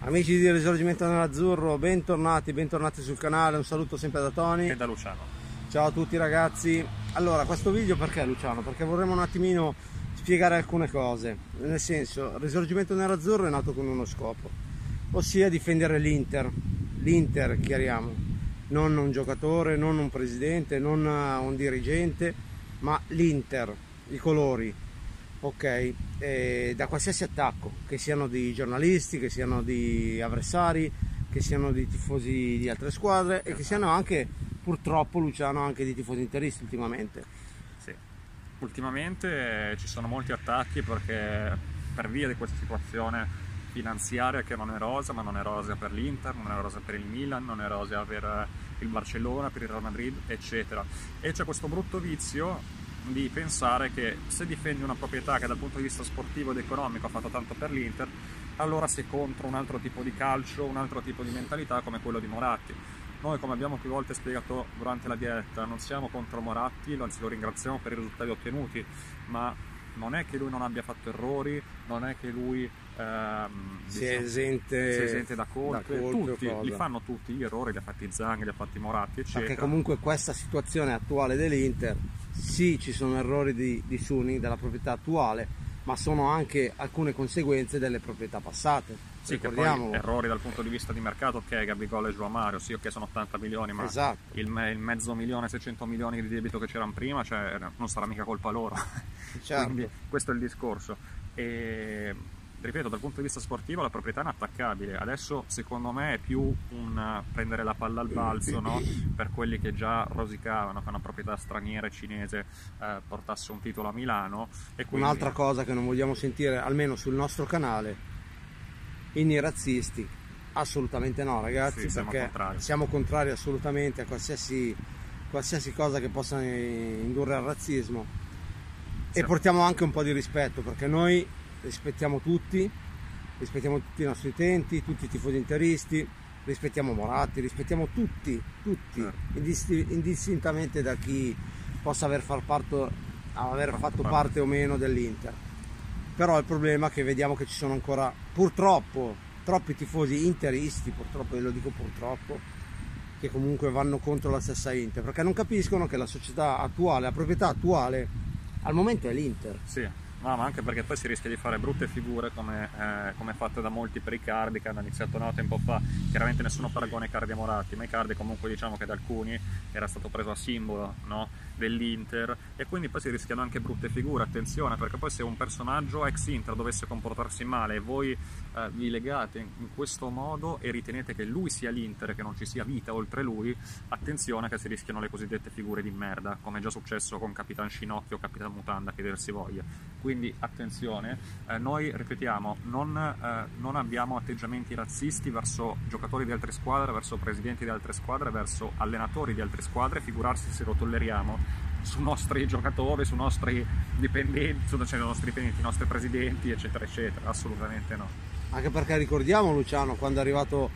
Amici di Risorgimento Nell'Azzurro, bentornati, bentornati sul canale, un saluto sempre da Tony e da Luciano. Ciao a tutti ragazzi. Allora, questo video perché Luciano? Perché vorremmo un attimino spiegare alcune cose. Nel senso, Risorgimento Nell'Azzurro è nato con uno scopo, ossia difendere l'Inter. L'Inter, chiariamo, non un giocatore, non un presidente, non un dirigente, ma l'Inter, i colori, ok, eh, da qualsiasi attacco, che siano di giornalisti, che siano di avversari, che siano di tifosi di altre squadre e che siano anche, purtroppo Luciano, anche di tifosi interisti ultimamente. Sì, ultimamente ci sono molti attacchi perché per via di questa situazione finanziaria che non è rosa, ma non è rosa per l'Inter, non è rosa per il Milan, non è rosa per il Barcellona, per il Real Madrid, eccetera. E c'è questo brutto vizio di pensare che se difendi una proprietà che dal punto di vista sportivo ed economico ha fatto tanto per l'Inter, allora sei contro un altro tipo di calcio, un altro tipo di mentalità come quello di Moratti. Noi, come abbiamo più volte spiegato durante la diretta, non siamo contro Moratti, anzi lo ringraziamo per i risultati ottenuti, ma non è che lui non abbia fatto errori, non è che lui ehm, si, è esente, si, è esente, da colpe, da colpe tutti, li fanno tutti gli errori, li ha fatti Zang, li ha fatti Moratti, eccetera. Perché comunque questa situazione attuale dell'Inter sì ci sono errori di, di Suni della proprietà attuale ma sono anche alcune conseguenze delle proprietà passate sì, che poi errori dal punto di vista di mercato, ok, Gabigol e Joao Mario, sì, ok, sono 80 milioni, ma esatto. il, me, il, mezzo milione, 600 milioni di debito che c'erano prima, cioè, non sarà mica colpa loro. Certo. Quindi questo è il discorso. E ripeto, dal punto di vista sportivo la proprietà è inattaccabile. Adesso secondo me è più un prendere la palla al balzo no? per quelli che già rosicavano che una proprietà straniera cinese eh, portasse un titolo a Milano. Quindi... Un'altra cosa che non vogliamo sentire, almeno sul nostro canale, inni razzisti. Assolutamente no ragazzi, sì, siamo perché contrari. siamo contrari assolutamente a qualsiasi, qualsiasi cosa che possa indurre al razzismo. Sì. E portiamo anche un po' di rispetto perché noi rispettiamo tutti, rispettiamo tutti i nostri utenti, tutti i tifosi interisti, rispettiamo Moratti, rispettiamo tutti, tutti, certo. indistintamente da chi possa aver, far parto, aver fatto parte o meno dell'Inter. Però il problema è che vediamo che ci sono ancora, purtroppo, troppi tifosi interisti, purtroppo, e lo dico purtroppo, che comunque vanno contro la stessa Inter, perché non capiscono che la società attuale, la proprietà attuale, al momento è l'Inter. Sì No, ma anche perché poi si rischia di fare brutte figure come, eh, come fatte da molti per i cardi che hanno iniziato no, tempo fa. Chiaramente nessuno paragona i cardi a Moratti, ma i cardi comunque diciamo che da alcuni era stato preso a simbolo no, dell'Inter e quindi poi si rischiano anche brutte figure. Attenzione perché poi se un personaggio ex Inter dovesse comportarsi male e voi eh, vi legate in questo modo e ritenete che lui sia l'Inter e che non ci sia vita oltre lui, attenzione che si rischiano le cosiddette figure di merda, come è già successo con Capitan Scinocchio Capitan Mutanda, che dir si voglia quindi attenzione, eh, noi ripetiamo, non, eh, non, abbiamo atteggiamenti razzisti verso giocatori di altre squadre, verso presidenti di altre squadre, verso allenatori di altre squadre, figurarsi se lo tolleriamo su nostri giocatori, su nostri dipendenti, su cioè, nostri dipendenti, i nostri presidenti, eccetera, eccetera, assolutamente no. Anche perché ricordiamo Luciano, quando è arrivato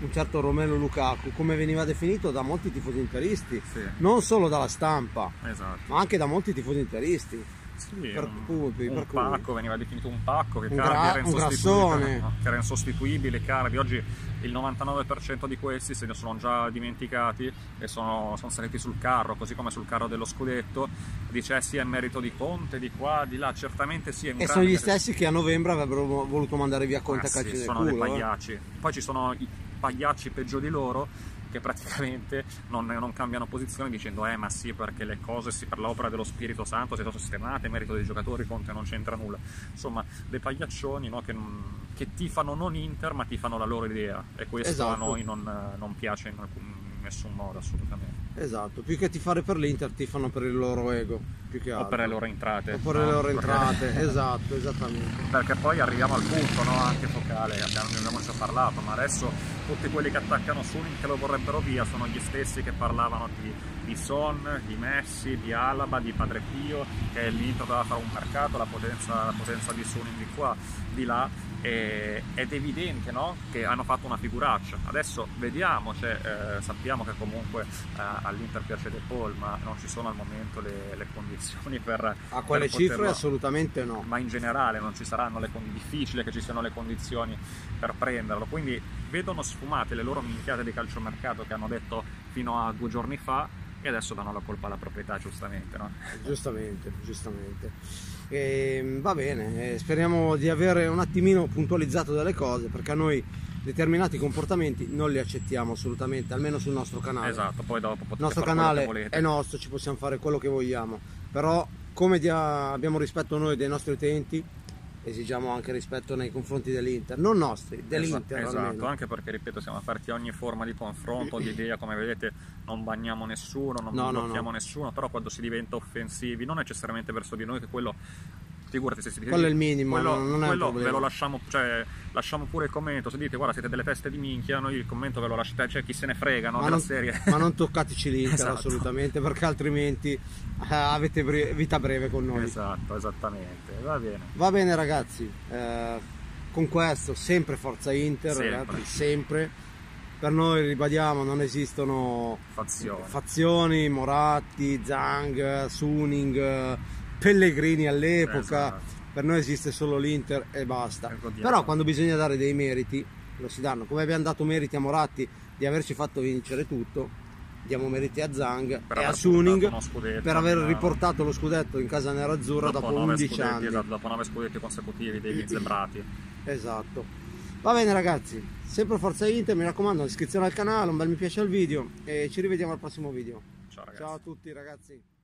un certo Romelo Lukaku, come veniva definito da molti tifosi interisti, sì. non solo dalla stampa, esatto. ma anche da molti tifosi interisti sì, per un, cui, un per pacco, cui. veniva definito un pacco che un gra- era insostituibile, che era insostituibile, Cardi, oggi il 99% di questi se ne sono già dimenticati e sono, sono saliti sul carro, così come sul carro dello scudetto, dice eh sì è merito di Conte, di qua, di là, certamente sì. È e sono gli stessi che a novembre avrebbero voluto mandare via Conte ah, a calcio sì, sono culo, dei eh. pagliacci. Eh? Poi ci sono i pagliacci peggio di loro che praticamente non, non, cambiano posizione dicendo eh ma sì perché le cose per l'opera dello Spirito Santo si sono sistemate, merito dei giocatori, Conte non c'entra nulla. Insomma, dei pagliaccioni no, che, che tifano non Inter ma tifano la loro idea e questo esatto. a noi non, non piace in, in nessun modo assolutamente. Esatto, più che tifare per l'Inter tifano per il loro ego, più che altro. O per le loro entrate. O per no? le loro entrate, esatto, esattamente. Perché poi arriviamo al punto, no? anche focale, abbiamo, abbiamo già parlato, ma adesso tutti quelli che attaccano Sunin che lo vorrebbero via sono gli stessi che parlavano di, di Son, di Messi, di Alaba, di Padre Pio, che l'Inter doveva fare un mercato, la potenza, la potenza di Sunin di qua, di là e, ed è evidente no? che hanno fatto una figuraccia. Adesso vediamo, cioè, eh, sappiamo che comunque eh, all'Inter piace De Paul, ma non ci sono al momento le, le condizioni per... A quelle per cifre assolutamente no. Ma in generale non ci saranno le condizioni, difficile che ci siano le condizioni per prenderlo, quindi vedono sfumate le loro minchiate di calciomercato che hanno detto fino a due giorni fa e adesso danno la colpa alla proprietà giustamente no? giustamente giustamente. E, ehm, va bene eh, speriamo di avere un attimino puntualizzato delle cose perché a noi determinati comportamenti non li accettiamo assolutamente almeno sul nostro canale. Esatto poi dopo il nostro canale è nostro ci possiamo fare quello che vogliamo. Però come abbiamo rispetto noi dei nostri utenti esigiamo anche rispetto nei confronti dell'Inter, non nostri, dell'Inter. Esatto, esatto, anche perché ripeto siamo aperti a ogni forma di confronto, di idea, come vedete non bagniamo nessuno, non no, blocchiamo no, no. nessuno, però quando si diventa offensivi, non necessariamente verso di noi, che quello figurati se si quello è il minimo quello, non è quello ve lo lasciamo cioè lasciamo pure il commento se dite guarda siete delle teste di minchia noi il commento ve lo lasciate cioè chi se ne frega no, ma, non, serie. ma non toccateci l'Inter esatto. assolutamente perché altrimenti eh, avete bre vita breve con noi esatto esattamente va bene va bene ragazzi eh, con questo sempre forza Inter sempre. Ragazzi, sempre per noi ribadiamo non esistono fazioni, fazioni Moratti, Zang, Suning Pellegrini all'epoca, esatto. per noi esiste solo l'Inter e basta. Però quando bisogna dare dei meriti, lo si danno. Come abbiamo dato meriti a Moratti di averci fatto vincere tutto, diamo meriti a Zang per e a Suning per aver riportato lo scudetto in casa nerazzurra dopo, dopo 11 anni. Esatto, dopo 9 scudetti consecutivi dei zebrati. esatto. Va bene ragazzi, sempre Forza Inter, mi raccomando iscrizione al canale, un bel mi piace al video e ci rivediamo al prossimo video. Ciao, Ciao a tutti ragazzi.